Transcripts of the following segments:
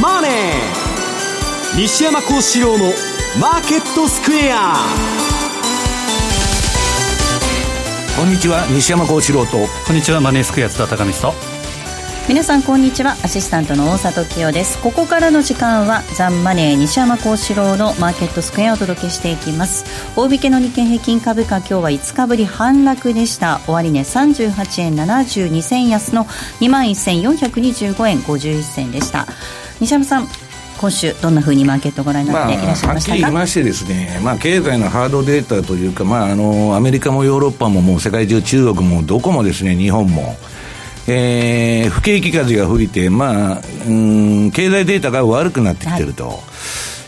マネー」西山幸四郎の「マーケットスクエア」こんにちは西山幸四郎と。こんにちはマネースクエア津田隆美と。皆さんこんにちは。アシスタントの大里清です。ここからの時間はザンマネー西山幸四郎のマーケットスクエアをお届けしていきます。大引けの日経平均株価今日は5日ぶり反落でした。終値、ね、38円72銭安の2万1425円51銭でした西山さん今週どんなふうにマーケットご覧になっていらっしゃいましたか、まあ、はっきり言いましてですね、まあ、経済のハードデータというか、まあ、あのアメリカもヨーロッパももう世界中中国もどこもですね日本もえー、不景気風が吹いて、まあ、うん、経済データが悪くなってきてると。はい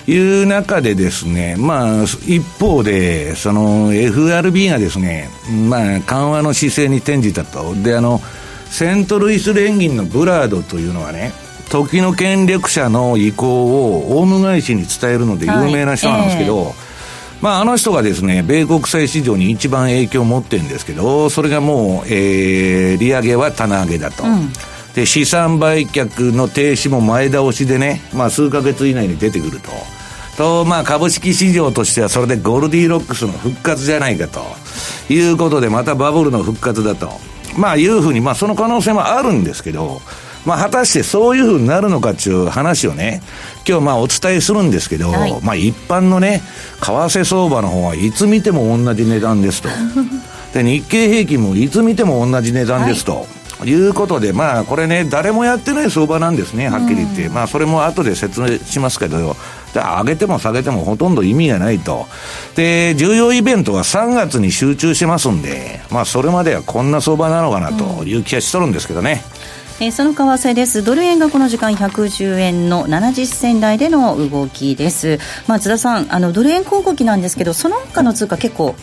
いう中でですね、まあ、一方で、その FRB がですね、まあ、緩和の姿勢に転じたと。で、あの、セントルイス連銀のブラードというのはね、時の権力者の意向をオウム返しに伝えるので有名な人なんですけど、はいえーまあ、あの人がですね、米国債市場に一番影響を持ってるんですけど、それがもう、えー、利上げは棚上げだと。うん、で、資産売却の停止も前倒しでね、まあ、数ヶ月以内に出てくると。と、まあ、株式市場としてはそれでゴールディロックスの復活じゃないかと。いうことで、またバブルの復活だと。まあ、いうふうに、まあ、その可能性もあるんですけど、まあ、果たしてそういうふうになるのかっていう話をね、今日まあお伝えするんですけど、はい、まあ一般のね、為替相場の方はいつ見ても同じ値段ですと。で、日経平均もいつ見ても同じ値段ですと。はいいうことで、まあ、これね、誰もやってない相場なんですね、はっきり言って。まあ、それも後で説明しますけど、上げても下げてもほとんど意味がないと。で、重要イベントは3月に集中しますんで、まあ、それまではこんな相場なのかなという気がしとるんですけどね。えー、その為替です。ドル円がこの時間110円の70銭台での動きです。まあ、津田さん、あの、ドル円小動きなんですけど、その他の通貨結構、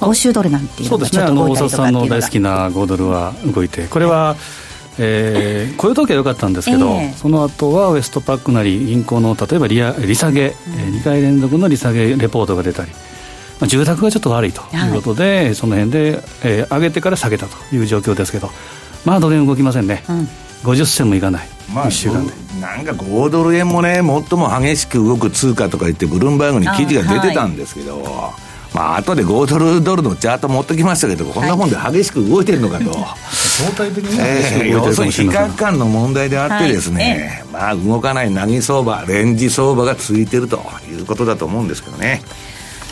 欧州ドルなんていうのがちょっと動いたりとかっていうのが、ね、大好きな5ドルは動いて、これは、えー、雇用統計は良かったんですけど、えー、その後はウエストパックなり銀行の例えば利利下げ、うん、2回連続の利下げレポートが出たり、まあ、住宅がちょっと悪いということで、はい、その辺で、えー、上げてから下げたという状況ですけどまあドル円動きませんね、うん、50銭もいかない、まあ、1週間で。なんか5ドル円もね最も激しく動く通貨とか言ってブルームバーグに記事が出てたんですけど、はい、まあ後で5ドルドルのチャート持ってきましたけど、こんなもんで激しく動いてるのかと、相対的に、えー、要するに比較感の問題であってですね、はい、まあ動かない投げ相場レンジ相場が続いてるということだと思うんですけどね。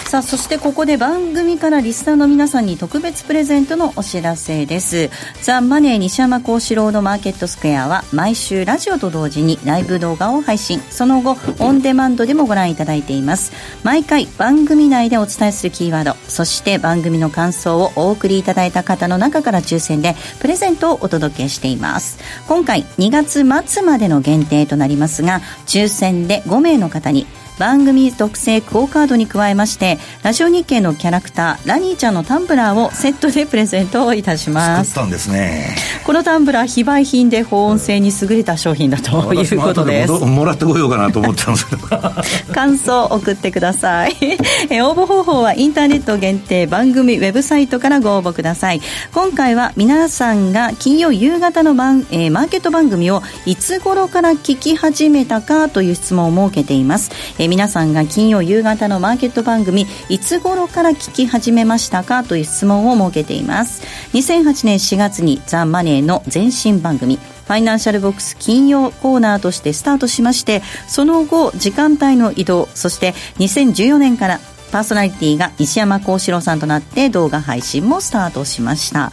さあそしてここで番組からリスナーの皆さんに特別プレゼントのお知らせです。ザ・マネー西山幸四郎のマーケットスクエアは毎週ラジオと同時にライブ動画を配信。その後オンデマンドでもご覧いただいています。毎回番組内でお伝えするキーワードそして番組の感想をお送りいただいた方の中から抽選でプレゼントをお届けしています。今回2月末までの限定となりますが抽選で5名の方に番組特製クオカードに加えましてラジオ日経のキャラクターラニーちゃんのタンブラーをセットでプレゼントをいたします。作ったんですね。このタンブラー非売品で保温性に優れた商品だということです。もらってこようかなと思ってたんですけど。感想を送ってください。え応募方法はインターネット限定番組ウェブサイトからご応募ください。今回は皆さんが金曜夕方の番、えー、マーケット番組をいつ頃から聞き始めたかという質問を設けています、えー皆さんが金曜夕方のマーケット番組いつ頃から聞き始めましたか？という質問を設けています。2008年4月にザ・マネーの前身番組ファイナンシャルボックス金曜コーナーとしてスタートしましてその後時間帯の移動そして2014年からパーソナリティが石山幸四郎さんとなって動画配信もスタートしました。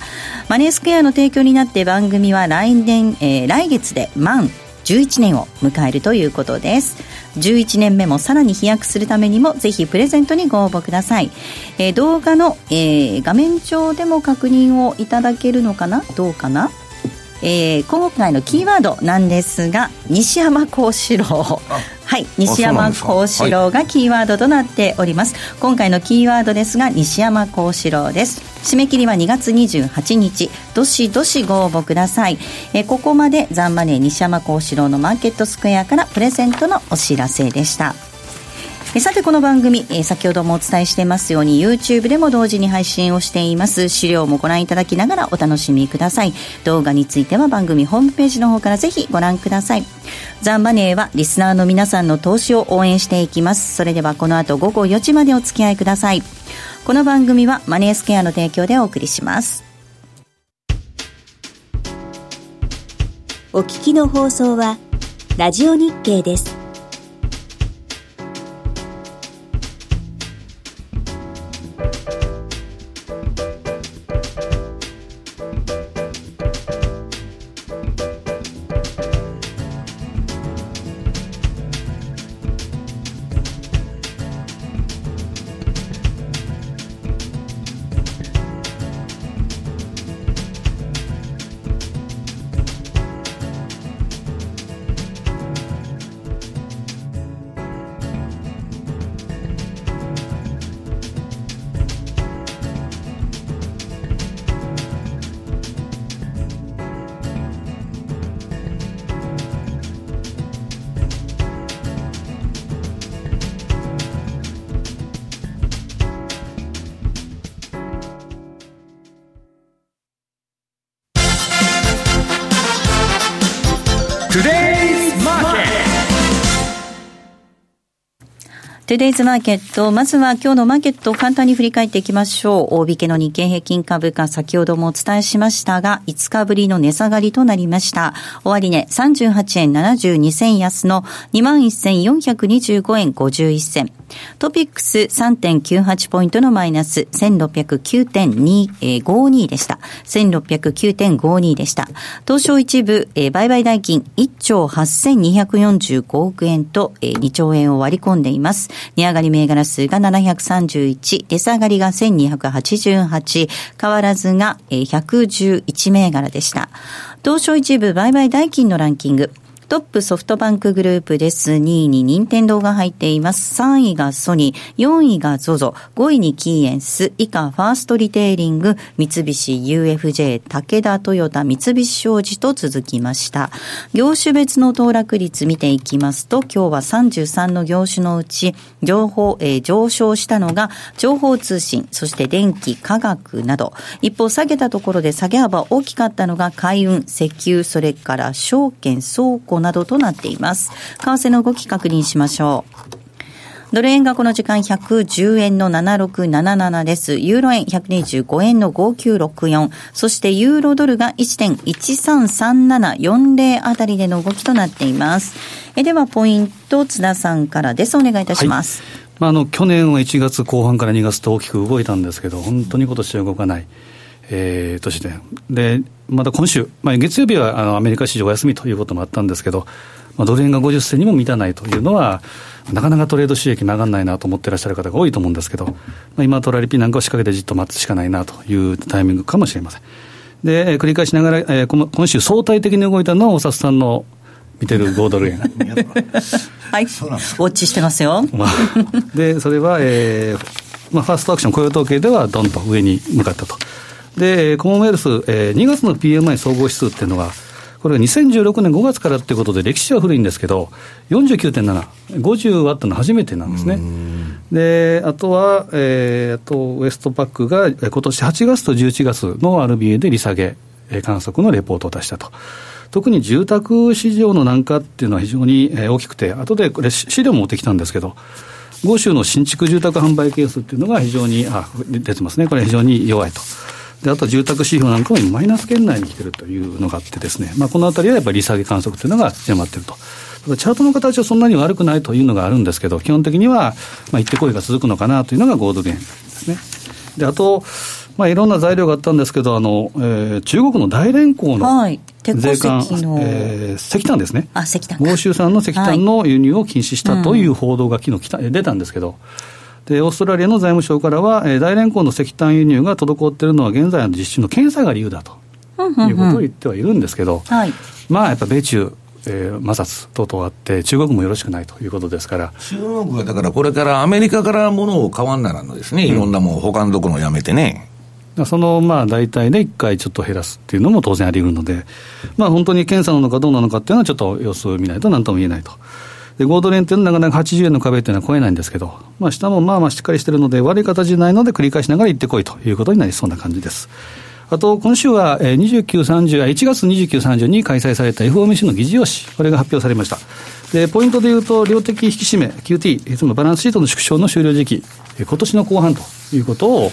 マネースクエアの提供になって番組は来年、えー、来月で満11年を迎えるということです。11年目もさらに飛躍するためにもぜひプレゼントにご応募ください、えー、動画の、えー、画面上でも確認をいただけるのかな？どうかな？えー、今回のキーワードなんですが西山幸四郎。はい西山幸四郎がキーワードとなっております、はい、今回のキーワードですが西山幸四郎です。締め切りは2月28日。どしどしご応募ください、えー、ここまでザンマネー西山幸四郎のマーケットスクエアからプレゼントのお知らせでしたさてこの番組、え先ほどもお伝えしていますように YouTube でも同時に配信をしています。資料もご覧いただきながらお楽しみください。動画については番組ホームページの方からぜひご覧ください。ザン・マネーはリスナーの皆さんの投資を応援していきます。それではこの後午後4時までお付き合いください。この番組はマネースケアの提供でお送りします。お聞きの放送はラジオ日経です。トゥデイズマーケット。まずは今日のマーケットを簡単に振り返っていきましょう。大引けの日経平均株価、先ほどもお伝えしましたが、5日ぶりの値下がりとなりました。終値、38円72銭安の21,425円51銭。トピックス3.98ポイントのマイナス1609.52でした。1609.52でした。東証一部、えー、売買代金1兆8245億円と、えー、2兆円を割り込んでいます。値上がり銘柄数が731、値下がりが1288、変わらずが、えー、111銘柄でした。東証一部売買代金のランキング。トップソフトバンクグループです。2位に任天堂が入っています。3位がソニー、4位が ZOZO、5位にキーエンス、以下ファーストリテイリング、三菱 UFJ、武田トヨタ、三菱商事と続きました。業種別の騰落率見ていきますと、今日は33の業種のうち、情報、えー、上昇したのが情報通信、そして電気、化学など、一方下げたところで下げ幅大きかったのが海運、石油、それから証券、倉庫などとなっています。為替の動き確認しましょう。ドル円がこの時間110円の7677です。ユーロ円125円の5964。そしてユーロドルが1.133740あたりでの動きとなっています。えではポイント津田さんからです。お願いいたします。はいまあ、あの去年は1月後半から2月と大きく動いたんですけど、本当に今年は動かない。えー、年で、でまた今週、まあ、月曜日はあのアメリカ市場お休みということもあったんですけど、まあ、ドル円が50銭にも満たないというのは、なかなかトレード収益も上がらないなと思ってらっしゃる方が多いと思うんですけど、まあ、今、トラリピなんかを仕掛けてじっと待つしかないなというタイミングかもしれません。で、えー、繰り返しながら、えー、今週相対的に動いたのは、お札さんの見てる5ドル円。はい、ウォッチしてますよ。まあ、で、それは、えーまあ、ファーストアクション雇用統計ではどんと上に向かったと。で、コモンウェルス、えー、2月の PMI 総合指数っていうのが、これが2016年5月からっていうことで、歴史は古いんですけど、49.7、50ワットの初めてなんですね。で、あとは、えー、あとウエストパックが今年8月と11月の RBA で利下げ観測のレポートを出したと。特に住宅市場の軟化っていうのは非常に大きくて、後でこれ資料持ってきたんですけど、豪州の新築住宅販売ケースっていうのが非常に、あ、出てますね。これ非常に弱いと。であと住宅指標なんかもマイナス圏内に来てるというのがあってですね、まあ、このあたりはやっぱり利下げ観測というのが強まっていると。チャートの形はそんなに悪くないというのがあるんですけど、基本的には、まあ、行ってこいが続くのかなというのがゴールドゲンですね。で、あと、まあ、いろんな材料があったんですけど、あの、えー、中国の大連港の税関、はい、えー、石炭ですね。あ、石炭。欧州産の石炭の輸入を禁止したという報道が昨日来た、出たんですけど、で、オーストラリアの財務省からは、えー、大連港の石炭輸入が滞っているのは現在の実施の検査が理由だと、いうことを言ってはいるんですけど、はい、まあやっぱ米中、えー、摩擦等々あって、中国もよろしくないということですから。中国はだからこれからアメリカからものを買わんならんのですね、いろんなもん、他のところやめてね。そのまあ大体で1回ちょっと減らすっていうのも当然あり得るので、まあ、本当に検査なのかどうなのかっていうのは、ちょっと様子を見ないとなんとも言えないと。で、5ドル円っていうのはなかなか80円の壁っていうのは超えないんですけど、まあ、下もまあまあしっかりしてるので、悪い形じゃないので、繰り返しながら行ってこいということになりそうな感じです。あと、今週は29、30、1月29、30に開催された FOMC の議事要旨、これが発表されました。で、ポイントで言うと、量的引き締め、QT、つまりバランスシートの縮小の終了時期、今年の後半ということを、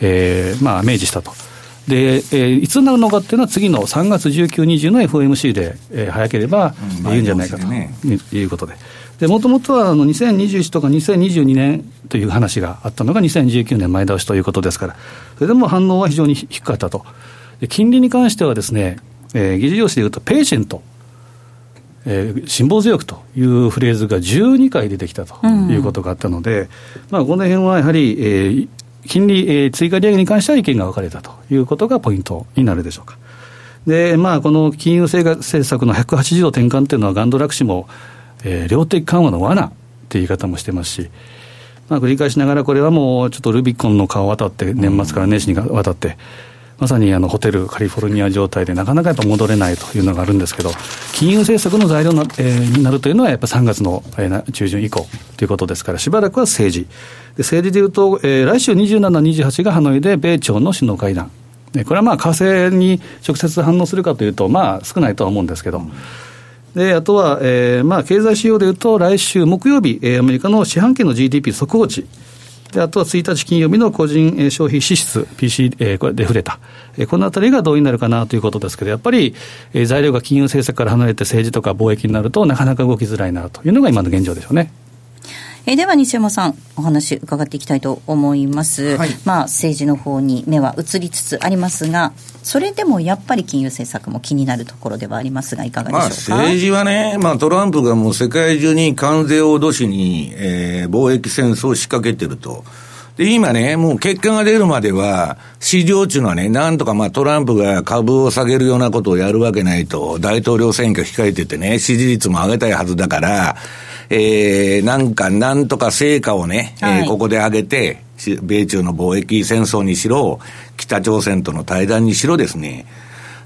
えー、まあ、明示したと。で、えー、いつになるのかっていうのは、次の3月19、20の FOMC で、えー、早ければ言うんじゃないかということで。で、もともとはあの2021とか2022年という話があったのが2019年前倒しということですから、それでも反応は非常に低かったと。で金利に関してはですね、えー、議事要旨でいうと、ペーシェント、えー、辛抱強くというフレーズが12回出てきたということがあったので、うん、まあ、この辺はやはり、えー、金利、えー、追加利上げに関しては意見が分かれたということがポイントになるでしょうか。で、まあ、この金融政策の180度転換というのは、ガンドラク氏も、えー、量的緩和の罠って言い方もしてますし、まあ、繰り返しながら、これはもうちょっとルビコンの顔を渡って、年末から年始に渡って、まさにあのホテル、カリフォルニア状態で、なかなかやっぱ戻れないというのがあるんですけど、金融政策の材料な、えー、になるというのは、やっぱり3月の、えー、中旬以降ということですから、しばらくは政治。で政治でいうと、えー、来週27、28がハノイで米朝の首脳会談。これはまあ、為替に直接反応するかというと、まあ、少ないとは思うんですけど、であとは、えーまあ、経済指標でいうと、来週木曜日、アメリカの四半期の GDP 速報値。であとは1日金曜日の個人消費支出、PC、えー、これデフレた、えー、このあたりがどうになるかなということですけど、やっぱり、えー、材料が金融政策から離れて政治とか貿易になると、なかなか動きづらいなというのが今の現状でしょうね。えー、では西山さん、お話伺っていきたいと思います。はい、まあ、政治の方に目は移りつつありますが、それでもやっぱり金融政策も気になるところではありますが、いかがでしょうか、まあ、政治はね、まあ、トランプがもう世界中に関税を脅しに、えー、貿易戦争を仕掛けてると。で、今ね、もう結果が出るまでは、市場っていうのはね、なんとかまあトランプが株を下げるようなことをやるわけないと、大統領選挙控えててね、支持率も上げたいはずだから、えー、なんか、なんとか成果をね、はい、えー、ここで上げて、米中の貿易戦争にしろ、北朝鮮との対談にしろですね。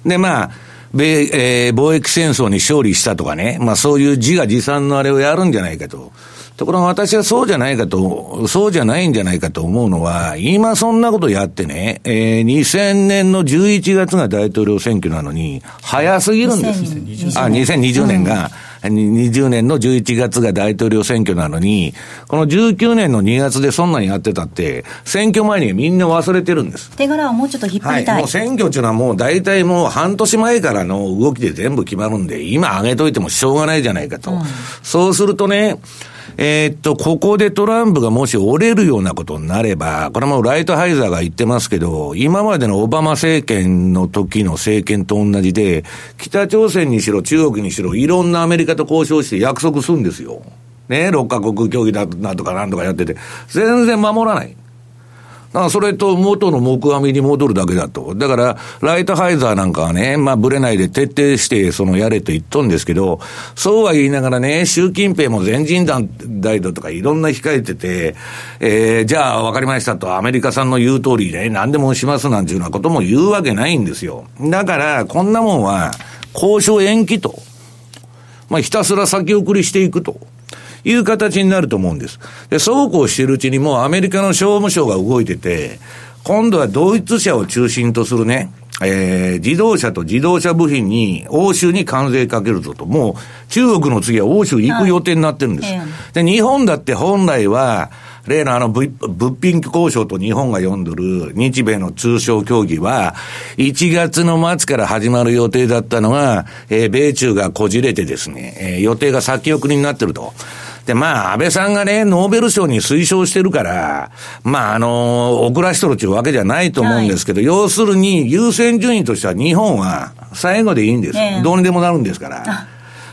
で、まあ、米、えー、貿易戦争に勝利したとかね、まあそういう自画自賛のあれをやるんじゃないかと。ところが私はそうじゃないかと、そうじゃないんじゃないかと思うのは、今そんなことやってね、えー、2000年の11月が大統領選挙なのに、早すぎるんです。あ、2020年が。20年の11月が大統領選挙なのに、この19年の2月でそんなんやってたって、選挙前にみんな忘れてるんです。手柄はもうちょっと引っ張りたい。はい、もう選挙っていうのはもう大体もう半年前からの動きで全部決まるんで、今上げといてもしょうがないじゃないかと。うん、そうするとね、えー、っと、ここでトランプがもし折れるようなことになれば、これもライトハイザーが言ってますけど、今までのオバマ政権の時の政権と同じで、北朝鮮にしろ中国にしろ、いろんなアメリカと交渉して約束するんですよ。ね、6カ国協議だなとかなんとかやってて、全然守らない。だからそれと元の木阿弥に戻るだけだと。だから、ライトハイザーなんかはね、まあ、ぶれないで徹底して、そのやれと言っとんですけど、そうは言いながらね、習近平も全人団大だとかいろんな控えてて、えー、じゃあ分かりましたと、アメリカさんの言う通りで、何でもしますなんていうようなことも言うわけないんですよ。だから、こんなもんは、交渉延期と。まあ、ひたすら先送りしていくと。いう形になると思うんです。で、そうこうしているうちにもうアメリカの商務省が動いてて、今度はドイツ車を中心とするね、えー、自動車と自動車部品に欧州に関税かけるぞと、もう中国の次は欧州行く予定になってるんです。はい、で、日本だって本来は、例のあの物品交渉と日本が読んどる日米の通商協議は、1月の末から始まる予定だったのが、えー、米中がこじれてですね、えー、予定が先送りになってると。で、まあ、安倍さんがね、ノーベル賞に推奨してるから、まあ、あの、遅らしとるっていうわけじゃないと思うんですけど、はい、要するに、優先順位としては日本は最後でいいんです。えー、どうにでもなるんですから。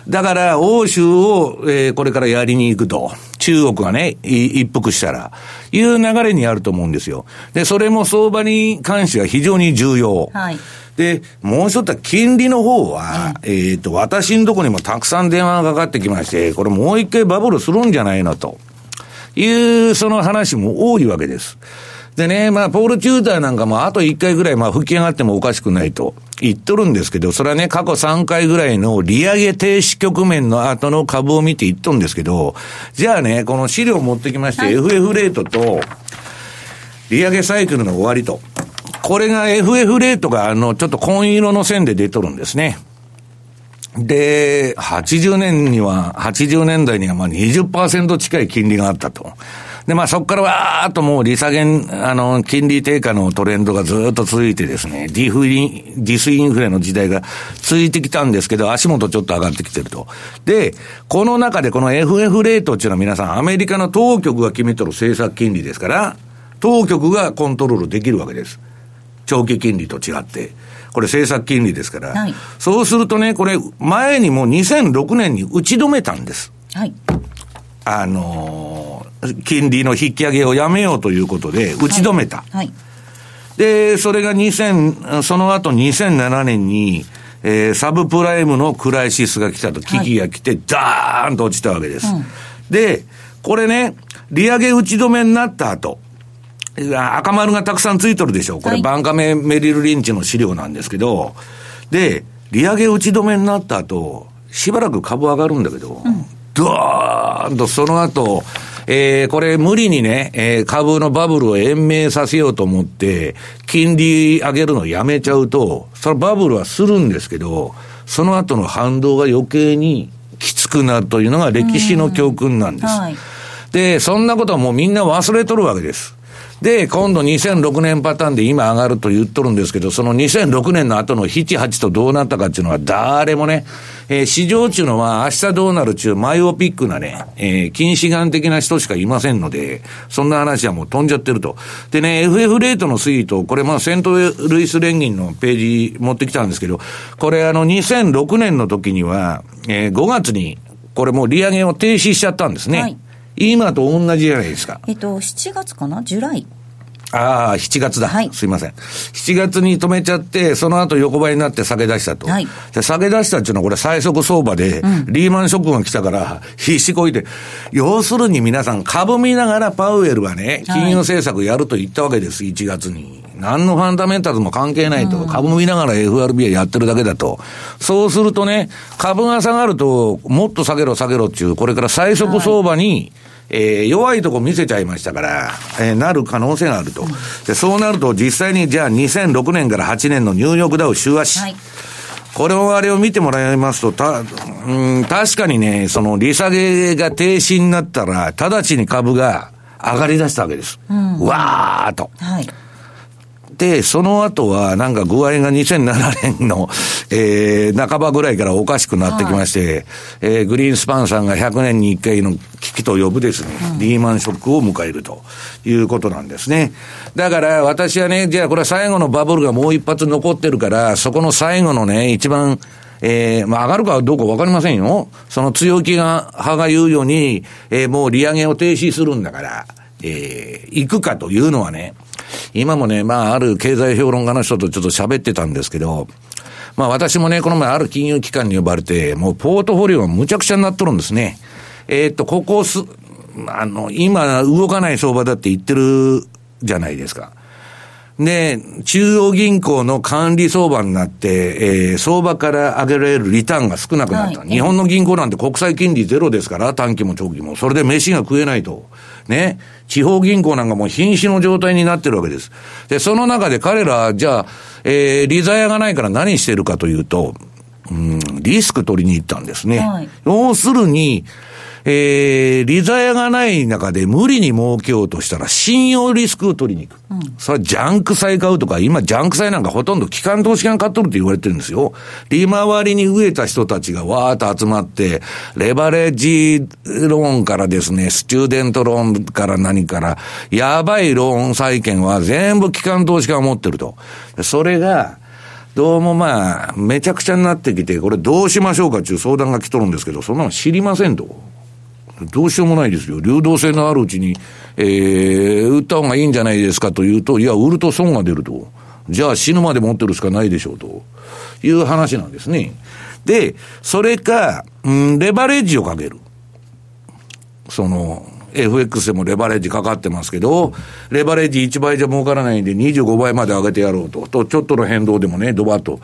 だから、欧州を、えー、これからやりに行くと。中国がね、一服したら、いう流れにあると思うんですよ。で、それも相場に関しては非常に重要。はい。で、もう一つは金利の方は、うん、えっ、と、私のところにもたくさん電話がかかってきまして、これもう一回バブルするんじゃないのという、その話も多いわけです。でね、まあ、ポール・チューターなんかもあと一回ぐらい、まあ、吹き上がってもおかしくないと言っとるんですけど、それはね、過去3回ぐらいの利上げ停止局面の後の株を見て言っとるんですけど、じゃあね、この資料を持ってきまして、はい、FF レートと、利上げサイクルの終わりと。これが FF レートが、あの、ちょっと紺色の線で出とるんですね。で、80年には、80年代にはまあ20%近い金利があったと。で、まあそこからわーっともう利下げ、あの、金利低下のトレンドがずっと続いてですね、ディフリ、ディスインフレの時代が続いてきたんですけど、足元ちょっと上がってきてると。で、この中でこの FF レートっていうのは皆さん、アメリカの当局が決めとる政策金利ですから、当局がコントロールできるわけです。長期金利と違って。これ政策金利ですから。はい、そうするとね、これ、前にも2006年に打ち止めたんです。はい。あのー、金利の引き上げをやめようということで、打ち止めた。はい。はい、で、それが2000、その後2007年に、えー、サブプライムのクライシスが来たと、危機が来て、はい、ダーンと落ちたわけです。うん、で、これね、利上げ打ち止めになった後、赤丸がたくさんついとるでしょう。これ、バンカメ・メリル・リンチの資料なんですけど、で、利上げ打ち止めになった後、しばらく株上がるんだけど、うん、ドーンとその後、えー、これ無理にね、えー、株のバブルを延命させようと思って、金利上げるのやめちゃうと、そのバブルはするんですけど、その後の反動が余計にきつくなるというのが歴史の教訓なんです。はい、で、そんなことはもうみんな忘れとるわけです。で、今度2006年パターンで今上がると言っとるんですけど、その2006年の後の7、8とどうなったかっていうのは誰もね、えー、市場っていうのは明日どうなるっていうマイオピックなね、えー、近視眼的な人しかいませんので、そんな話はもう飛んじゃってると。でね、FF レートの推移と、これまあセントルイス連銀のページ持ってきたんですけど、これあの2006年の時には、えー、5月にこれもう利上げを停止しちゃったんですね。はい今と同じじゃないですか。えっと、7月かな？ジュライ。ああ、7月だ。はい。すいません。7月に止めちゃって、その後横ばいになって下げ出したと。はい。で下げ出したっていうのはこれ最速相場で、うん、リーマンショックが来たから、必死こいて、要するに皆さん株見ながらパウエルがね、金融政策やると言ったわけです、1月に。何のファンダメンタルも関係ないと、うん、株見ながら FRB はやってるだけだと。そうするとね、株が下がると、もっと下げろ下げろっていう、これから最速相場に、はいえー、弱いとこ見せちゃいましたから、えー、なる可能性があると。で、そうなると実際にじゃあ2006年から8年のニューヨークダウ週足。はい、これをあれを見てもらいますと、た、うん、確かにね、その利下げが停止になったら、直ちに株が上がり出したわけです。うん、わーっと。はいで、その後は、なんか具合が2007年の、えー、半ばぐらいからおかしくなってきまして、はい、えー、グリーンスパンさんが100年に1回の危機と呼ぶですね、うん、リーマンショックを迎えるということなんですね。だから私はね、じゃあこれは最後のバブルがもう一発残ってるから、そこの最後のね、一番、えー、まあ上がるかどうかわかりませんよ。その強気が、派が言うように、えー、もう利上げを停止するんだから、えー、行くかというのはね、今もね、まあ、ある経済評論家の人とちょっと喋ってたんですけど、まあ私もね、この前ある金融機関に呼ばれて、もうポートフォリオがむちゃくちゃになっとるんですね。えー、っと、ここす、あの、今動かない相場だって言ってるじゃないですか。で、中央銀行の管理相場になって、えー、相場から上げられるリターンが少なくなった。はい、日本の銀行なんて国際金利ゼロですから、短期も長期も。それで飯が食えないと。ね。地方銀行なんかもう瀕死の状態になってるわけです。で、その中で彼ら、じゃあ、えー、利ザヤがないから何してるかというと、うん、リスク取りに行ったんですね。はい、要するに、えー、利ザヤがない中で無理に儲けようとしたら信用リスクを取りに行く。うん、それはジャンク債買うとか、今ジャンク債なんかほとんど機関投資家が買っとるって言われてるんですよ。利回りに飢えた人たちがわーっと集まって、レバレッジローンからですね、スチューデントローンから何から、やばいローン債券は全部機関投資家が持ってると。それが、どうもまあ、めちゃくちゃになってきて、これどうしましょうかっていう相談が来とるんですけど、そんなの知りませんと。どうしようもないですよ。流動性のあるうちに、えー、売った方がいいんじゃないですかというと、いや、売ると損が出ると。じゃあ死ぬまで持ってるしかないでしょうという話なんですね。で、それか、うん、レバレッジをかける。その、FX でもレバレッジかかってますけど、レバレッジ1倍じゃ儲からないんで25倍まで上げてやろうと。と、ちょっとの変動でもね、ドバッと。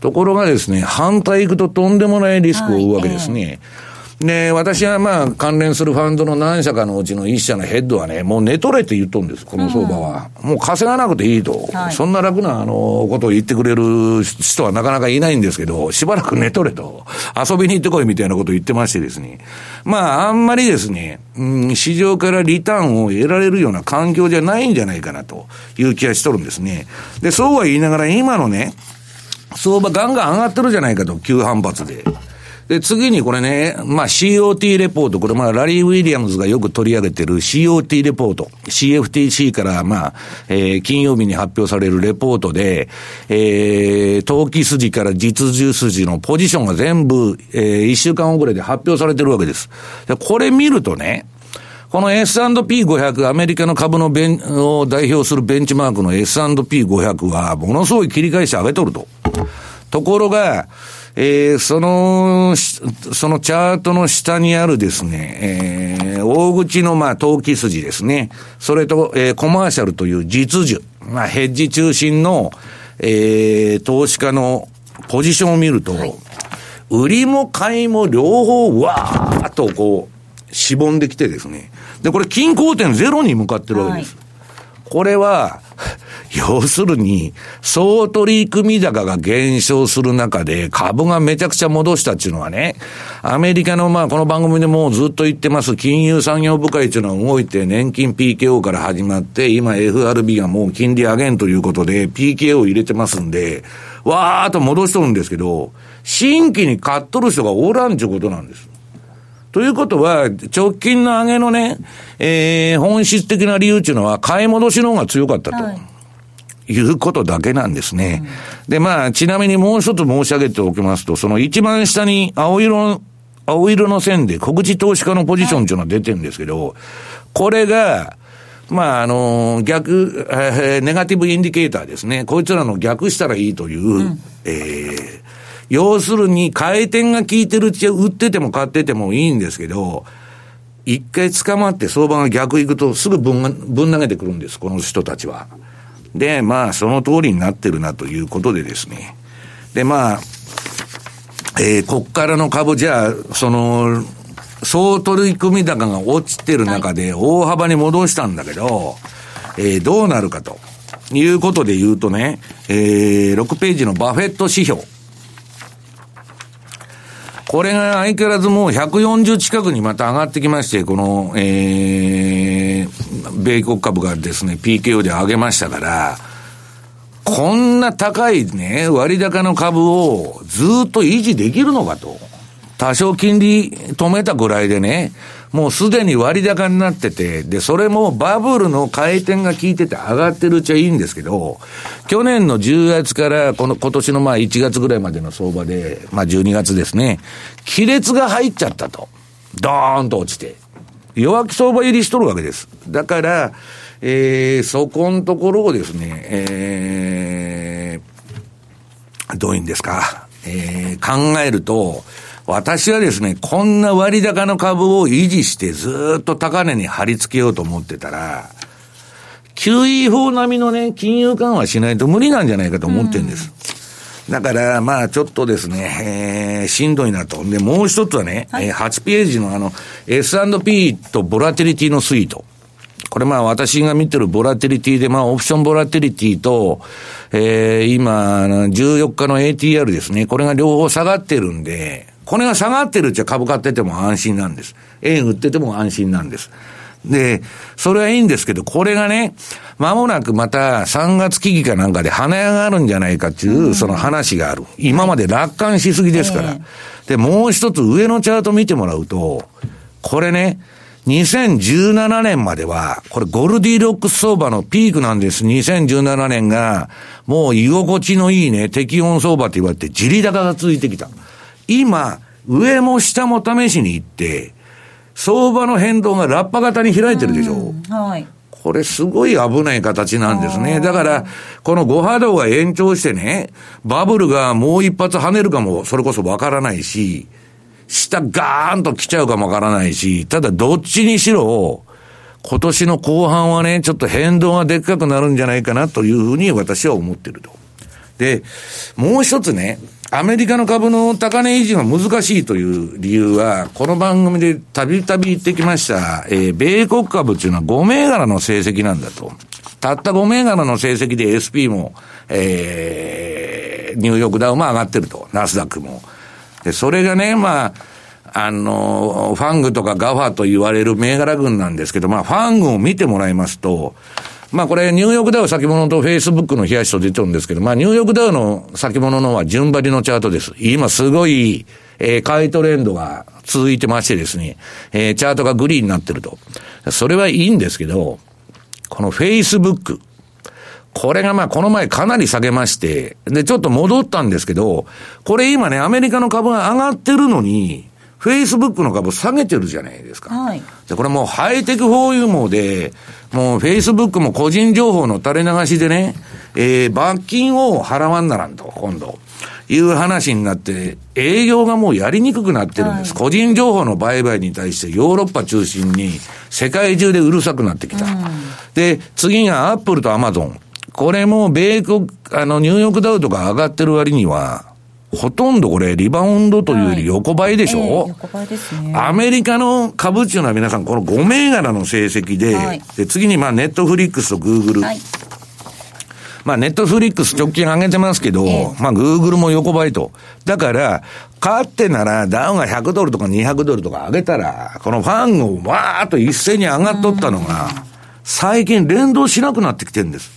ところがですね、反対行くととんでもないリスクを負うわけですね。はいえーで、私はまあ関連するファンドの何社かのうちの一社のヘッドはね、もう寝取れって言っとるんです、この相場は。うん、もう稼がなくていいと。はい、そんな楽なあのことを言ってくれる人はなかなかいないんですけど、しばらく寝取れと。遊びに行ってこいみたいなことを言ってましてですね。まあ、あんまりですね、うん、市場からリターンを得られるような環境じゃないんじゃないかなという気がしとるんですね。で、そうは言いながら今のね、相場ガンガン上がってるじゃないかと、急反発で。で、次にこれね、まあ COT レポート、これまあラリー・ウィリアムズがよく取り上げてる COT レポート、CFTC からまあ、えー、金曜日に発表されるレポートで、えー、投機筋から実需筋のポジションが全部、えー、1週間遅れで発表されてるわけです。で、これ見るとね、この S&P500、アメリカの株のベンを代表するベンチマークの S&P500 は、ものすごい切り返し上げとると。ところが、えー、その、そのチャートの下にあるですね、えー、大口のまあ投機筋ですね。それと、えー、コマーシャルという実需。まあヘッジ中心の、えー、投資家のポジションを見ると、はい、売りも買いも両方わーっとこう、しぼんできてですね。で、これ均衡点ゼロに向かってるわけです。はい、これは、要するに、総取り組み高が減少する中で、株がめちゃくちゃ戻したっていうのはね、アメリカのまあこの番組でもうずっと言ってます、金融産業部会っていうのは動いて、年金 PKO から始まって、今 FRB がもう金利上げんということで、PKO を入れてますんで、わーっと戻しとるんですけど、新規に買っとる人がおらんちゅうことなんです。ということは、直近の上げのね、えー、本質的な理由っていうのは、買い戻しの方が強かったと。はいいうことだけなんですね。うん、で、まあ、ちなみにもう一つ申し上げておきますと、その一番下に青色、青色の線で小口投資家のポジションというのは出てるんですけど、これが、まあ、あの、逆、えー、ネガティブインディケーターですね。こいつらの逆したらいいという、うん、えー、要するに、回転が効いてるうちは売ってても買っててもいいんですけど、一回捕まって相場が逆行くとすぐぶんぶん投げてくるんです、この人たちは。で、まあ、その通りになってるなということでですね。で、まあ、えー、こっからの株じゃあ、その、総取組高が落ちてる中で大幅に戻したんだけど、えー、どうなるかということで言うとね、えー、6ページのバフェット指標。これが相変わらずもう140近くにまた上がってきまして、この、えー、米国株がですね、PKO で上げましたから、こんな高いね、割高の株をずっと維持できるのかと。多少金利止めたぐらいでね、もうすでに割高になってて、で、それもバブルの回転が効いてて上がってるうちはいいんですけど、去年の10月からこの今年のまあ1月ぐらいまでの相場で、まあ12月ですね、亀裂が入っちゃったと。ドーンと落ちて。弱気相場入りしとるわけです。だから、えー、そこのところをですね、えー、どういうんですか、えー、考えると、私はですね、こんな割高の株を維持してずっと高値に貼り付けようと思ってたら、QE4 並みのね、金融緩和しないと無理なんじゃないかと思ってるんです。うん、だから、まあ、ちょっとですね、えー、しんどいなと。で、もう一つはね、はい、8ページのあの、S&P とボラティリティのスイート。これまあ私が見てるボラティリティで、まあオプションボラティリティと、えー、今、14日の ATR ですね。これが両方下がってるんで、これが下がってるっちゃ株買ってても安心なんです。円売ってても安心なんです。で、それはいいんですけど、これがね、間もなくまた3月期かなんかで花屋があるんじゃないかっていう、その話がある。今まで楽観しすぎですから。で、もう一つ上のチャート見てもらうと、これね、2017年までは、これゴルディロックス相場のピークなんです。2017年が、もう居心地のいいね、適温相場って言われて、地利高が続いてきた。今、上も下も試しに行って、相場の変動がラッパ型に開いてるでしょ。うはい。これすごい危ない形なんですね。だから、この誤波動が延長してね、バブルがもう一発跳ねるかも、それこそわからないし、下ガーンと来ちゃうかもわからないし、ただどっちにしろ、今年の後半はね、ちょっと変動がでっかくなるんじゃないかなというふうに私は思ってると。で、もう一つね、アメリカの株の高値維持が難しいという理由は、この番組でたびたび言ってきました、えー、米国株っていうのは5銘柄の成績なんだと。たった5銘柄の成績で SP も、えー、ニューヨークダウも上がってると。ナスダックも。で、それがね、まあ、あの、ファングとかガファと言われる銘柄群なんですけど、まあ、ファングを見てもらいますと、まあこれ、ニューヨークダウ先物とフェイスブックの冷やしと出てるんですけど、まあニューヨークダウの先物のは順張りのチャートです。今すごい、えー、買いトレンドが続いてましてですね、えー、チャートがグリーンになってると。それはいいんですけど、このフェイスブック。これがまあこの前かなり下げまして、で、ちょっと戻ったんですけど、これ今ね、アメリカの株が上がってるのに、フェイスブックの株下げてるじゃないですか。はい。で、これもうハイテク包囲網で、もうフェイスブックも個人情報の垂れ流しでね、えー、罰金を払わんならんと、今度。いう話になって、営業がもうやりにくくなってるんです。はい、個人情報の売買に対してヨーロッパ中心に世界中でうるさくなってきた。うん、で、次がアップルとアマゾン。これも米国、あの、ニューヨークダウとか上がってる割には、ほとんどこれ、リバウンドというより横ばいでしょ、はいえー、横ばいですね。アメリカの株っていうのは皆さん、この5銘柄の成績で、はい、で次にまあ、ネットフリックスとグーグル。はい、まあ、ネットフリックス直近上げてますけど、えー、まあ、グーグルも横ばいと。だから、勝ってなら、ダウンが100ドルとか200ドルとか上げたら、このファンをわーっと一斉に上がっとったのが、最近連動しなくなってきてるんです。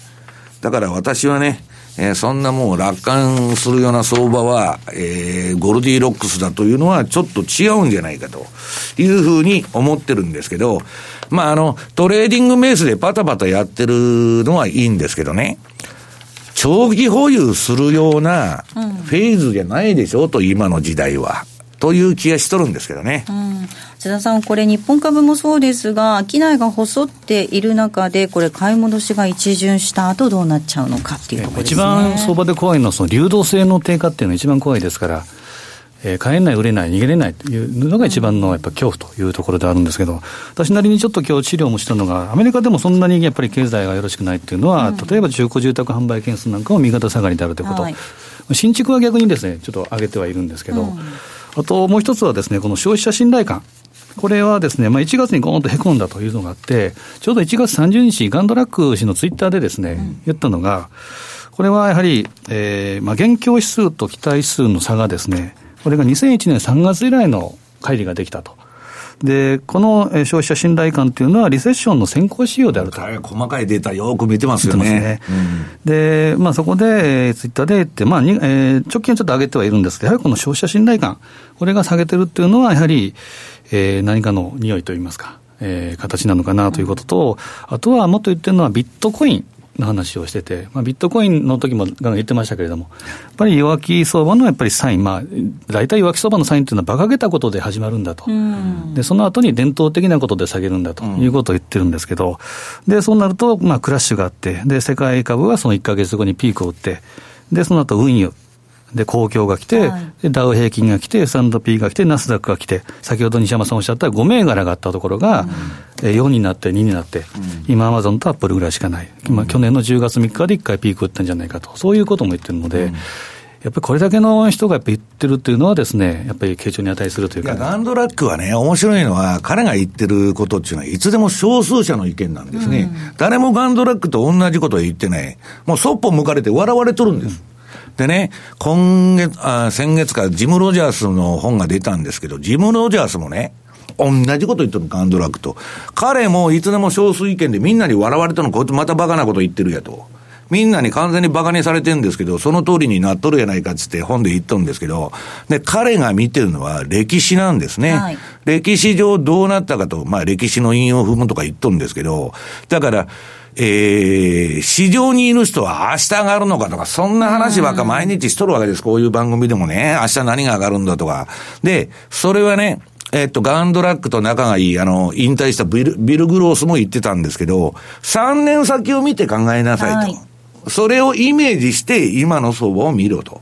だから私はね、えー、そんなもう楽観するような相場は、えー、ゴルディロックスだというのはちょっと違うんじゃないかと。いうふうに思ってるんですけど、まあ、あの、トレーディングベースでパタパタやってるのはいいんですけどね、長期保有するようなフェーズじゃないでしょうと、今の時代は。という気がしとるんですけどね。うん津田さん、これ、日本株もそうですが、商いが細っている中で、これ、買い戻しが一巡した後どうなっちゃうのかっていうところですね。一番相場で怖いのは、その流動性の低下っていうのが一番怖いですから。えー、買えない、売れない、逃げれないというのが一番のやっぱ恐怖というところであるんですけど、私なりにちょっと今日資料もしたのが、アメリカでもそんなにやっぱり経済がよろしくないっていうのは、うん、例えば中古住宅販売件数なんかも右肩下がりであるということ、はい、新築は逆にですね、ちょっと上げてはいるんですけど、うん、あともう一つはですね、この消費者信頼感。これはですね、まあ、1月にゴーンとへこんだというのがあって、ちょうど1月30日、ガンドラック氏のツイッターでですね、うん、言ったのが、これはやはり、えー、まあ、現況指数と期待指数の差がですね、これが2001年3月以来の乖離ができたと。で、この消費者信頼感というのは、リセッションの先行仕様であると。細かいデータ、よく見てますよね。ねうん、で、まあ、そこで、えー、ツイッターで言って、まあにえー、直近はちょっと上げてはいるんですけど、やはりこの消費者信頼感、これが下げてるっていうのは、やはり、えー、何かの匂いといいますか、えー、形なのかなということと、あとはもっと言ってるのはビットコイン。の話をしてて、まあ、ビットコインの時も言ってましたけれども、やっぱり弱気相場のやっぱりサイン、まあ、大体弱気相場のサインというのは馬鹿げたことで始まるんだと、でその後に伝統的なことで下げるんだということを言ってるんですけど、でそうなると、まあ、クラッシュがあって、で世界株はその1か月後にピークを打って、でその後運輸、で、公共が来て、はい、で、ダウ平均が来て、S&P が来て、ナスダックが来て、先ほど西山さんおっしゃった5銘柄があったところが、うん、4になって2になって、うん、今、アマゾンとアップルぐらいしかない。今、去年の10月3日で1回ピーク打ったんじゃないかと、そういうことも言ってるので、うんやっぱりこれだけの人がやっぱ言ってるっていうのはですね、やっぱり傾聴に値するというか、ね、ガンドラックはね、面白いのは、彼が言ってることっていうのは、いつでも少数者の意見なんですね。うん、誰もガンドラックと同じことを言ってない。もうそっぽ向かれて笑われとるんです。うんでね、今月、あ先月からジム・ロジャースの本が出たんですけど、ジム・ロジャースもね、同じこと言ってるの、ガンドラックと。彼もいつでも少数意見でみんなに笑われたの、こいつまたバカなこと言ってるやと。みんなに完全にバカにされてるんですけど、その通りになっとるやないかっつって本で言っとるんですけど、で、彼が見てるのは歴史なんですね。はい、歴史上どうなったかと、まあ歴史の引用踏むとか言っとるんですけど、だから、えー、市場にいる人は明日上がるのかとか、そんな話ばっか毎日しとるわけです。こういう番組でもね、明日何が上がるんだとか。で、それはね、えっと、ガンドラックと仲がいい、あの、引退したビルビル・グロースも言ってたんですけど、3年先を見て考えなさいと。はいそれをイメージして今の相場を見ろと。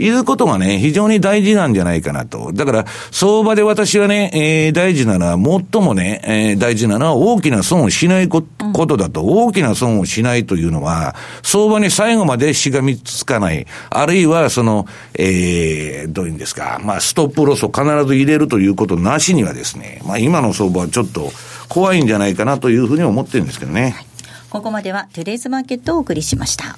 いうことがね、非常に大事なんじゃないかなと。だから、相場で私はね、えー、大事なのは、最もね、えー、大事なのは大きな損をしないことだと、うん、大きな損をしないというのは、相場に最後までしがみつかない。あるいは、その、えー、どういうんですか、まあ、ストップロスを必ず入れるということなしにはですね、まあ、今の相場はちょっと怖いんじゃないかなというふうに思ってるんですけどね。はいここまではトゥデイズマーケットをお送りしました。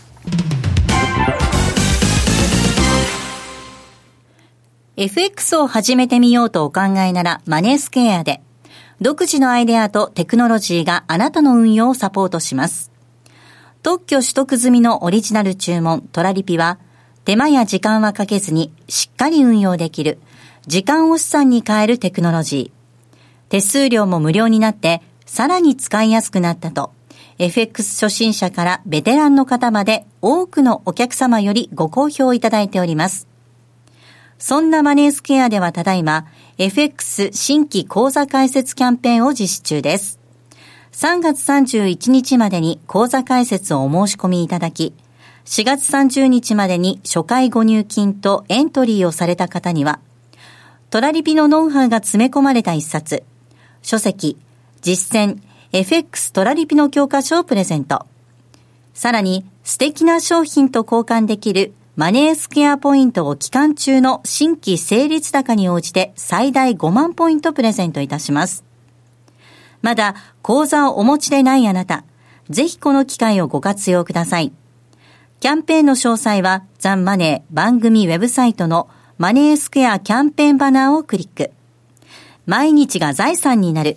FX を始めてみようとお考えならマネースケアで、独自のアイデアとテクノロジーがあなたの運用をサポートします。特許取得済みのオリジナル注文トラリピは、手間や時間はかけずにしっかり運用できる、時間を資産に変えるテクノロジー。手数料も無料になって、さらに使いやすくなったと、FX 初心者からベテランの方まで多くのお客様よりご好評いただいております。そんなマネースケアではただいま FX 新規講座開設キャンペーンを実施中です。3月31日までに講座開設をお申し込みいただき、4月30日までに初回ご入金とエントリーをされた方には、トラリピのノウハウが詰め込まれた一冊、書籍、実践、FX トラリピの教科書をプレゼント。さらに素敵な商品と交換できるマネースケアポイントを期間中の新規成立高に応じて最大5万ポイントプレゼントいたします。まだ講座をお持ちでないあなた、ぜひこの機会をご活用ください。キャンペーンの詳細はザンマネー番組ウェブサイトのマネースクエアキャンペーンバナーをクリック。毎日が財産になる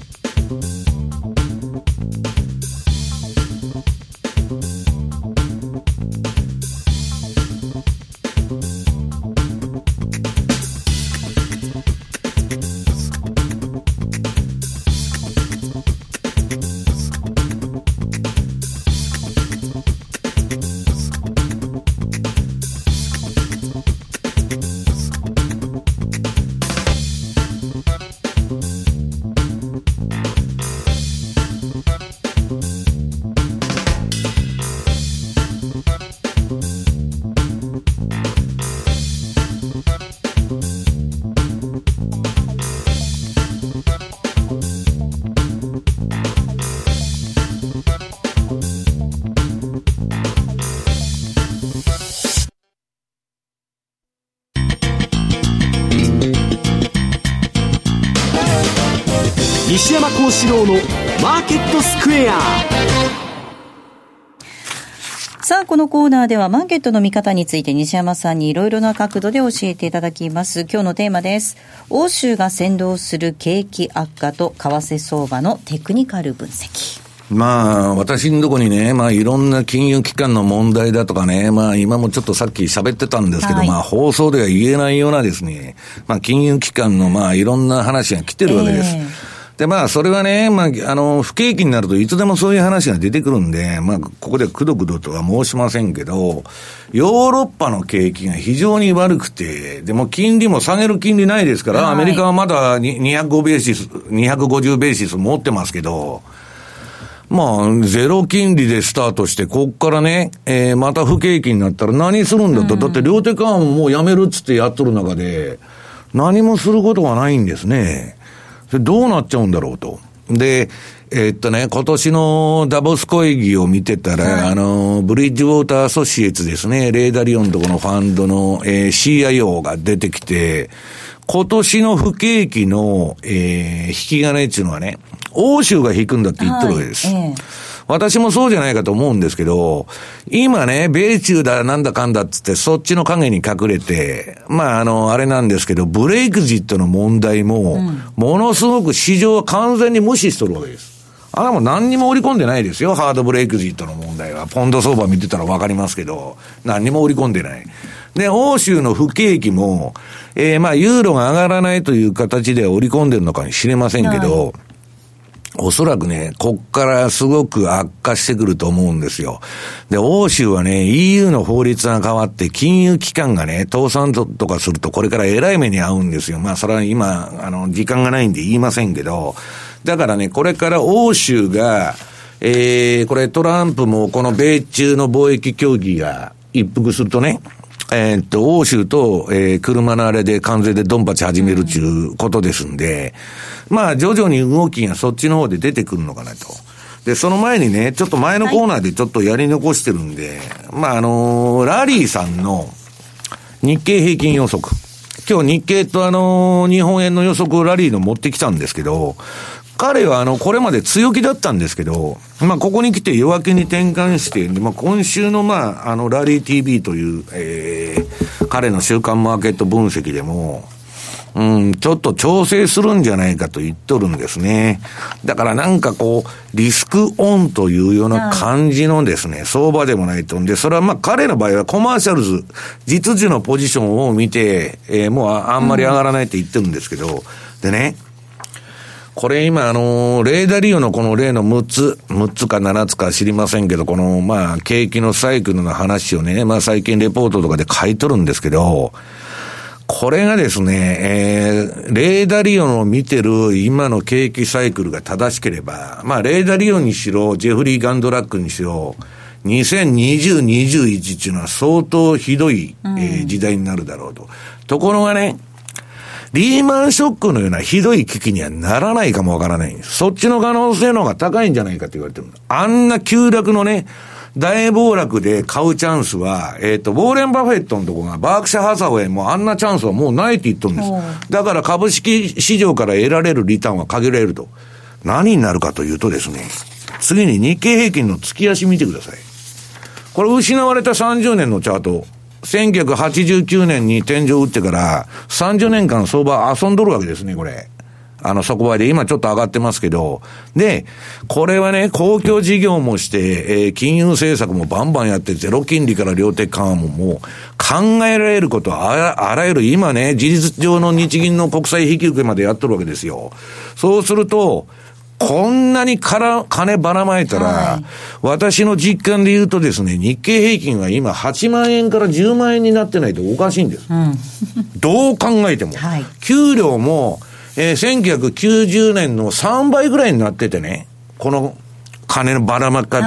西山幸四郎のマーケットスクエアさあ、このコーナーではマーケットの見方について西山さんにいろいろな角度で教えていただきます。今日のテーマです。欧州が先導する景気悪化と為替相場のテクニカル分析。まあ、私のとこにね、まあ、いろんな金融機関の問題だとかね、まあ、今もちょっとさっき喋ってたんですけど、はい、まあ、放送では言えないようなですね、まあ、金融機関の、まあ、いろんな話が来てるわけです。えーで、まあ、それはね、まあ、あの、不景気になるといつでもそういう話が出てくるんで、まあ、ここでくどくどとは申しませんけど、ヨーロッパの景気が非常に悪くて、でも金利も下げる金利ないですから、はい、アメリカはまだ205ベーシス、250ベーシス持ってますけど、まあ、ゼロ金利でスタートして、こっからね、えー、また不景気になったら何するんだと。うん、だって両手緩和ももうやめるっつってやっとる中で、何もすることがないんですね。それどうなっちゃうんだろうと。で、えー、っとね、今年のダボス会議を見てたら、はい、あの、ブリッジウォーターアソシエイツですね、レーダリオンとこのファンドの、えー、CIO が出てきて、今年の不景気の、えー、引き金っていうのはね、欧州が引くんだって言ってるわけです。はいえー私もそうじゃないかと思うんですけど、今ね、米中だなんだかんだっつって、そっちの影に隠れて、まあ、あの、あれなんですけど、ブレイクジットの問題も、ものすごく市場は完全に無視しとるわけです。あれも何にも織り込んでないですよ。ハードブレイクジットの問題は。ポンド相場見てたらわかりますけど、何にも織り込んでない。で、欧州の不景気も、えー、まあ、ユーロが上がらないという形で織り込んでるのかもしれませんけど、はいおそらくね、こっからすごく悪化してくると思うんですよ。で、欧州はね、EU の法律が変わって、金融機関がね、倒産とかすると、これから偉い目に遭うんですよ。まあ、それは今、あの、時間がないんで言いませんけど、だからね、これから欧州が、えー、これトランプもこの米中の貿易協議が一服するとね、えー、っと、欧州と、えー、車のあれで関税でドンパチ始めるっていうことですんで、まあ、徐々に動きがそっちの方で出てくるのかなと。で、その前にね、ちょっと前のコーナーでちょっとやり残してるんで、はい、まあ、あのー、ラリーさんの日経平均予測。今日日経とあのー、日本円の予測をラリーの持ってきたんですけど、彼はあの、これまで強気だったんですけど、まあ、ここに来て弱気に転換して、まあ、今週のまあ、あの、ラリー TV という、えー、彼の週間マーケット分析でも、うん、ちょっと調整するんじゃないかと言っとるんですね。だからなんかこう、リスクオンというような感じのですね、相場でもないと。んで、それはまあ彼の場合はコマーシャルズ、実需のポジションを見て、えー、もうあんまり上がらないって言ってるんですけど、でね、これ今、あの、レーダーリオのこの例の6つ、6つか7つか知りませんけど、この、まあ、景気のサイクルの話をね、まあ、最近レポートとかで書いとるんですけど、これがですね、えー、レーダーリオの見てる今の景気サイクルが正しければ、まあ、レーダーリオにしろ、ジェフリー・ガンドラックにしろ、2020、21っていうのは相当ひどい、えー、時代になるだろうと。ところがね、リーマンショックのようなひどい危機にはならないかもわからないんです。そっちの可能性の方が高いんじゃないかって言われてるあんな急落のね、大暴落で買うチャンスは、えっ、ー、と、ウォーレン・バフェットのとこが、バークシャ・ハサウェイもあんなチャンスはもうないって言っとるんです。だから株式市場から得られるリターンは限られると。何になるかというとですね、次に日経平均の月足見てください。これ失われた30年のチャート。1989年に天井打ってから、30年間相場遊んどるわけですね、これ。あの、底場で、今ちょっと上がってますけど、で、これはね、公共事業もして、えー、金融政策もバンバンやって、ゼロ金利から量的緩和ももう、考えられることはあらゆる、今ね、事実上の日銀の国債引き受けまでやっとるわけですよ。そうすると、こんなにから金ばらまいたら、はい、私の実感で言うとですね、日経平均は今8万円から10万円になってないとおかしいんです。うん、どう考えても。はい、給料も、えー、1990年の3倍ぐらいになっててね、この金のばらまか、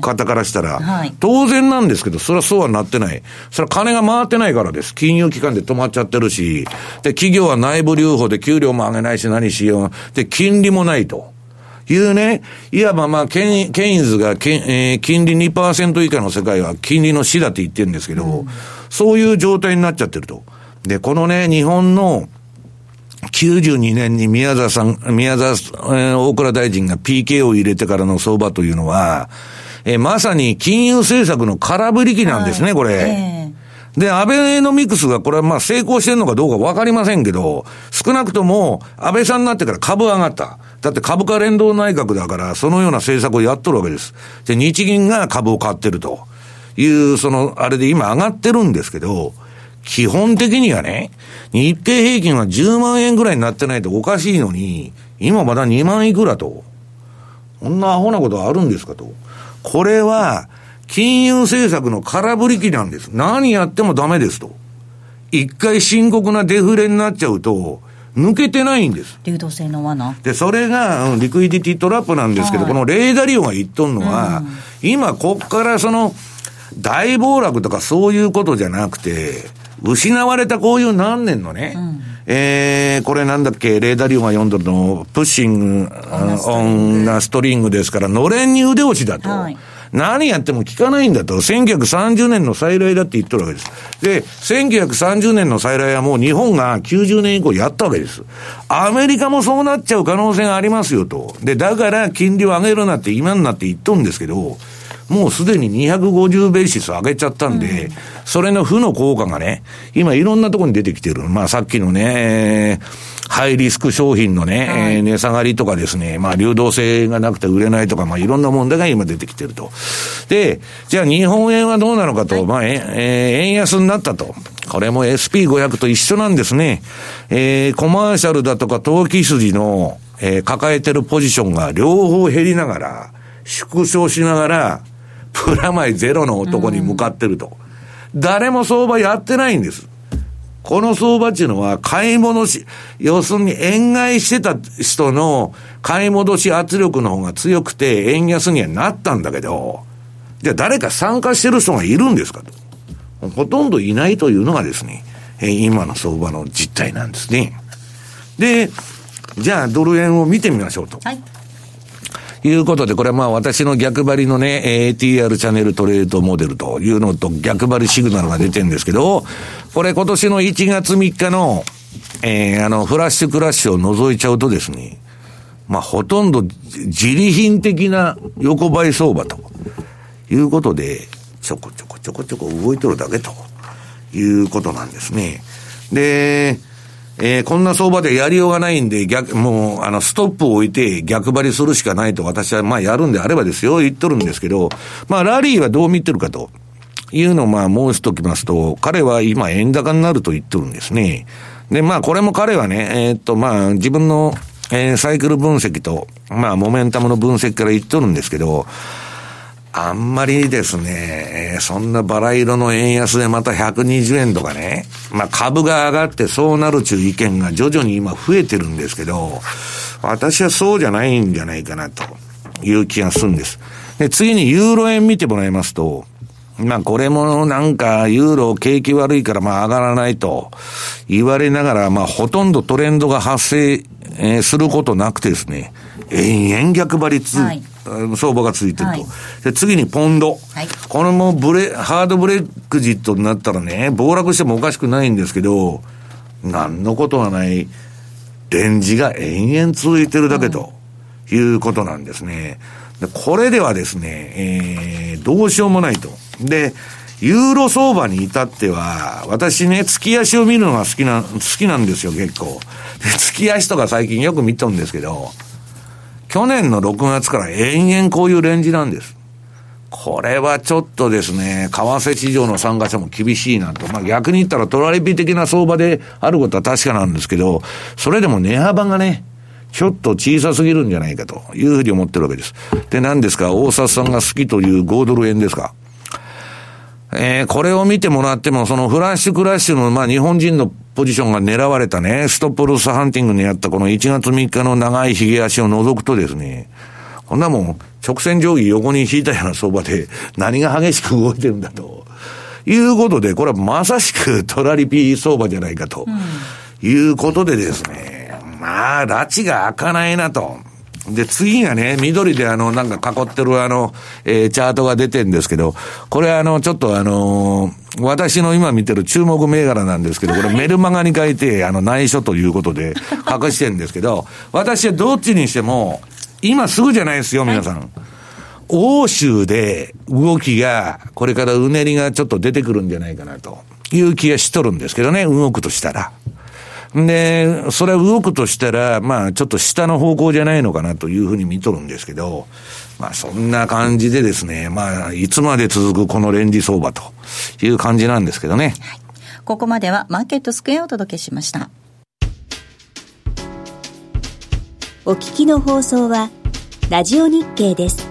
方からしたら、はい、当然なんですけど、それはそうはなってない。それは金が回ってないからです。金融機関で止まっちゃってるし、で、企業は内部留保で給料も上げないし何しよう。で、金利もないと。いうね、いわばまあ、ケイケインズがけ、えー、金利2%以下の世界は金利の死だって言ってるんですけど、うん、そういう状態になっちゃってると。で、このね、日本の、92年に宮沢さん、宮沢、えー、大倉大臣が PK を入れてからの相場というのは、えー、まさに金融政策の空振り機なんですね、はい、これ。えー、で、安倍のミクスがこれはまあ成功してるのかどうかわかりませんけど、少なくとも安倍さんになってから株上がった。だって株価連動内閣だから、そのような政策をやっとるわけです。で、日銀が株を買ってるという、その、あれで今上がってるんですけど、基本的にはね、日経平均は10万円ぐらいになってないとおかしいのに、今まだ2万いくらと。こんなアホなことあるんですかと。これは、金融政策の空振り機なんです。何やってもダメですと。一回深刻なデフレになっちゃうと、抜けてないんです。流動性の罠。で、それが、リクイディティトラップなんですけど、はい、このレーダーリオが言っとんのは、うん、今、こっからその、大暴落とかそういうことじゃなくて、失われたこういう何年のね、うん、えー、これなんだっけ、レーダーリオが読んどるの、プッシング、オンなストリングですから、のれんに腕押しだと。はい何やっても効かないんだと。1930年の再来だって言っとるわけです。で、1930年の再来はもう日本が90年以降やったわけです。アメリカもそうなっちゃう可能性がありますよと。で、だから金利を上げるなって今になって言っとるんですけど、もうすでに250ベーシス上げちゃったんで、うん、それの負の効果がね、今いろんなところに出てきてる。まあさっきのね、ハイリスク商品のね、はい、えー、値下がりとかですね、まあ流動性がなくて売れないとか、まあいろんな問題が今出てきてると。で、じゃあ日本円はどうなのかと、はい、まあ、えー、円安になったと。これも SP500 と一緒なんですね。えー、コマーシャルだとか投機筋の、えー、抱えてるポジションが両方減りながら、縮小しながら、プラマイゼロの男に向かってると。誰も相場やってないんです。この相場っていうのは買い戻し、要するに円買いしてた人の買い戻し圧力の方が強くて円安にはなったんだけど、じゃあ誰か参加してる人がいるんですかと。ほとんどいないというのがですね、今の相場の実態なんですね。で、じゃあドル円を見てみましょうと。はい。いうことで、これはまあ私の逆張りのね、ATR チャンネルトレードモデルというのと逆張りシグナルが出てるんですけど、これ今年の1月3日の、えー、あの、フラッシュクラッシュを除いちゃうとですね、まあほとんど自利品的な横ばい相場ということで、ちょこちょこちょこちょこ動いとるだけということなんですね。で、えー、こんな相場でやりようがないんで、逆、もう、あの、ストップを置いて逆張りするしかないと私は、まあ、やるんであればですよ、言っとるんですけど、まあ、ラリーはどう見てるかと。いうのをまあ申しときますと、彼は今円高になると言ってるんですね。で、まあこれも彼はね、えー、っとまあ自分の、えー、サイクル分析と、まあモメンタムの分析から言っとるんですけど、あんまりですね、え、そんなバラ色の円安でまた120円とかね、まあ株が上がってそうなるという意見が徐々に今増えてるんですけど、私はそうじゃないんじゃないかなという気がするんです。で、次にユーロ円見てもらいますと、まあこれもなんかユーロ景気悪いからまあ上がらないと言われながらまあほとんどトレンドが発生、え、することなくてですね、延々逆張りつ、はい、相場がついてると。はい、で、次にポンド。はい、これもブレ、ハードブレックジットになったらね、暴落してもおかしくないんですけど、なんのことはない、レンジが延々続いてるだけということなんですね。でこれではですね、えー、どうしようもないと。で、ユーロ相場に至っては、私ね、月足を見るのが好きな、好きなんですよ、結構。で、月足とか最近よく見とるんですけど、去年の6月から延々こういうレンジなんです。これはちょっとですね、為替市場の参加者も厳しいなと。まあ逆に言ったらトラリピ的な相場であることは確かなんですけど、それでも値幅がね、ちょっと小さすぎるんじゃないかというふうに思ってるわけです。で、何ですか？大札さんが好きという5ドル円ですか？えー、これを見てもらっても、そのフラッシュクラッシュの、まあ日本人のポジションが狙われたね、ストップロスハンティングにやったこの1月3日の長い髭足を除くとですね、こんなもん、直線定規横に引いたような相場で、何が激しく動いてるんだと。いうことで、これはまさしく トラリピー相場じゃないかと。いうことでですね、まあ、拉致が開かないなと。で、次がね、緑であの、なんか囲ってるあの、えー、チャートが出てるんですけど、これあの、ちょっとあのー、私の今見てる注目銘柄なんですけど、これメルマガに書いて、あの、内緒ということで隠してるんですけど、私はどっちにしても、今すぐじゃないですよ、皆さん。欧州で動きが、これからうねりがちょっと出てくるんじゃないかなという気がしとるんですけどね、動くとしたら。で、それは動くとしたら、まあ、ちょっと下の方向じゃないのかなというふうに見とるんですけど、まあ、そんな感じでですね、まあ、いつまで続くこのレンジ相場という感じなんですけどね。はい、ここまではマーケットスクエアをお届けしました。お聞きの放送は、ラジオ日経です。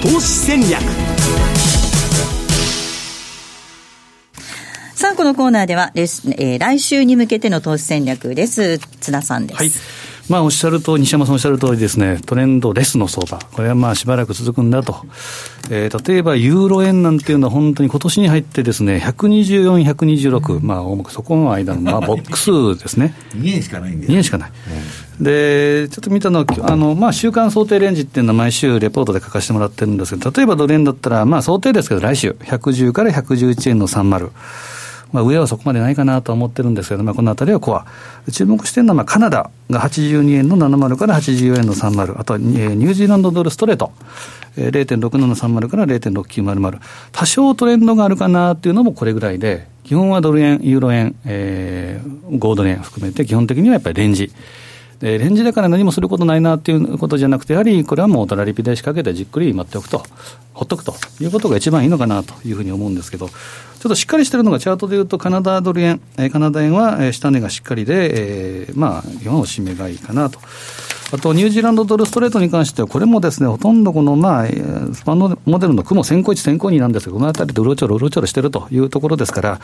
投資戦略さあ、このコーナーではです、えー、来週に向けての投資戦略です。津田さんです。はい。まあ、おっしゃると西山さんおっしゃる通りですね、トレンドレスの相場、これはまあしばらく続くんだと。えー、例えばユーロ円なんていうのは本当に今年に入ってですね、124、126、まあ、そこの間のまあボックスですね。2円しかないんで2円しかない。うん、で、ちょっと見たのは、あの、まあ、週間想定レンジっていうのは毎週レポートで書かせてもらってるんですけど、例えばドル円だったら、まあ、想定ですけど、来週、110から111円の30。まあ、上はそこまでないかなと思ってるんですけど、まあ、このあたりはコア。注目してるのは、カナダが82円の70から84円の30、あとはニュージーランドドルストレート、0.6730から0.6900。多少トレンドがあるかなっていうのもこれぐらいで、基本はドル円、ユーロ円、えー、5ドル円含めて、基本的にはやっぱりレンジ。レンジだから何もすることないなっていうことじゃなくて、やはりこれはもうトラリピで仕掛けてじっくり待っておくと、ほっとくということが一番いいのかなというふうに思うんですけど、ちょっとしっかりしてるのがチャートでいうと、カナダドル円、えー、カナダ円は、下値がしっかりで、えー、まあ、基本おしめがいいかなと。あと、ニュージーランドドルストレートに関しては、これもですね、ほとんどこの、まあ、スパンのモデルの雲先行1、先行2なんですけど、このあたりでうろちょろうろちょろしてるというところですから、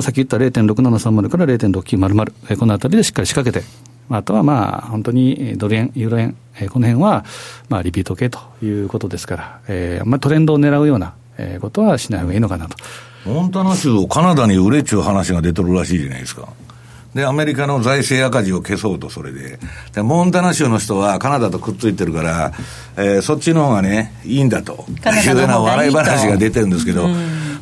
さっき言った0.6730から0.6900、このあたりでしっかり仕掛けて、あとはまあ、本当にドル円、ユーロ円、この辺は、まあ、リピート系ということですから、えー、まりトレンドを狙うようなことはしない方がいいのかなと。モンタナ州をカナダに売れっちゅう話が出てるらしいじゃないですか。で、アメリカの財政赤字を消そうと、それで。で、モンタナ州の人はカナダとくっついてるから、えー、そっちの方がね、いいんだと。いうような笑い話が出てるんですけど、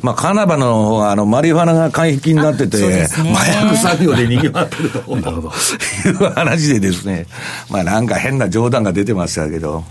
まあ、カナダの方が、あの、マリファナが解禁になってて、ね、麻薬作業で逃げ回ってると。いう話でですね、まあ、なんか変な冗談が出てましたけど。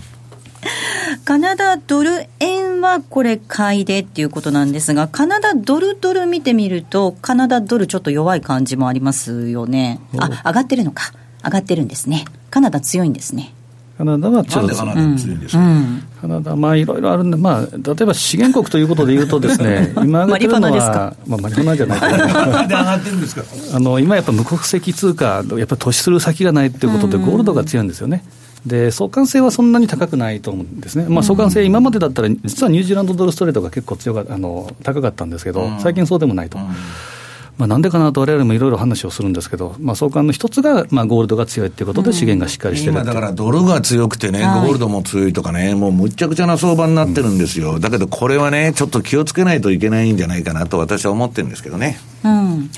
カナダドル円はこれ買いでっていうことなんですが、カナダドルドル見てみると、カナダドルちょっと弱い感じもありますよね。あ、上がってるのか。上がってるんですね。カナダ強いんですね。カナダはちょっと、カナダ強いんですか、うん、カナダ、まあいろいろあるんで、まあ、例えば資源国ということでいうとですね、今上がってるのは、まあ、マリファナじゃない あの今やっぱ無国籍通貨、やっぱり投資する先がないということで、ゴールドが強いんですよね。うんで相関性はそんなに高くないと思うんですね、まあ、相関性、今までだったら、実はニュージーランドドルストレートが結構強かあの高かったんですけど、最近そうでもないと。まあ、なんでかなと、われわれもいろいろ話をするんですけど、まあ、相関の一つが、まあ、ゴールドが強いっていうことで、資源がしっかりしてる、今だからドルが強くてね、ゴールドも強いとかね、もうむっちゃくちゃな相場になってるんですよ、うん、だけどこれはね、ちょっと気をつけないといけないんじゃないかなと、私は思ってるんですけどね。うん、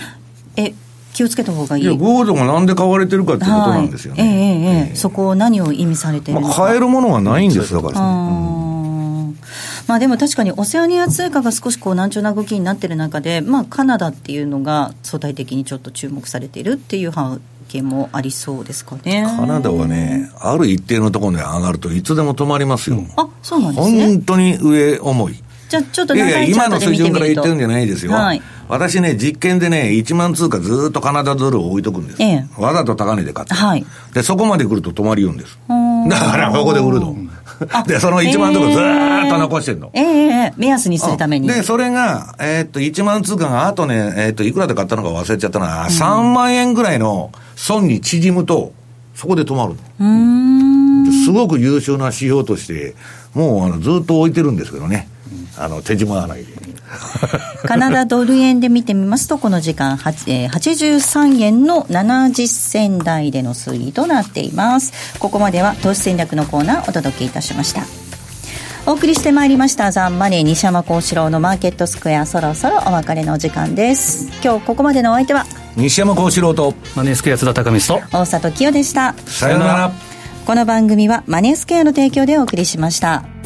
え気をつけた方がいい。いや、ゴールドがなんで買われてるかっていうことなんですよね。はい、ええええそこを何を意味されてるのか。まあ、買えるものがないんです、だから、ね、まあでも確かにオセアニア通貨が少しこう難聴な動きになってる中で、まあカナダっていうのが相対的にちょっと注目されているっていう背景もありそうですかね。カナダはね、ある一定のところで上がるといつでも止まりますよ。あ、そうなんですね。本当に上重い。じゃあちょっといやいや、今の水準から言ってるんじゃないですよ。はい。私ね、実験でね、1万通貨ずっとカナダドルを置いとくんです。ええ、わざと高値で買って。はい。で、そこまで来ると止まり言うんです。だからここで売るの。で、その1万とかずーっと残してんの。ええ目安にするために。で、それが、えー、っと、1万通貨があとね、えー、っと、いくらで買ったのか忘れちゃったな、うん、3万円ぐらいの損に縮むと、そこで止まるの。すごく優秀な指標として、もうあのずっと置いてるんですけどね。あの手締まわないで。カナダドル円で見てみますと、この時間、えー、83円の70銭台での推移となっています。ここまでは投資戦略のコーナーお届けいたしました。お送りしてまいりましたザンマネー西山幸四郎のマーケットスクエアそろそろお別れの時間です今日ここまでのお相手は西山幸四郎とマネースクエア津田隆光と大里清でしたさよならこの番組はマネースクエアの提供でお送りしました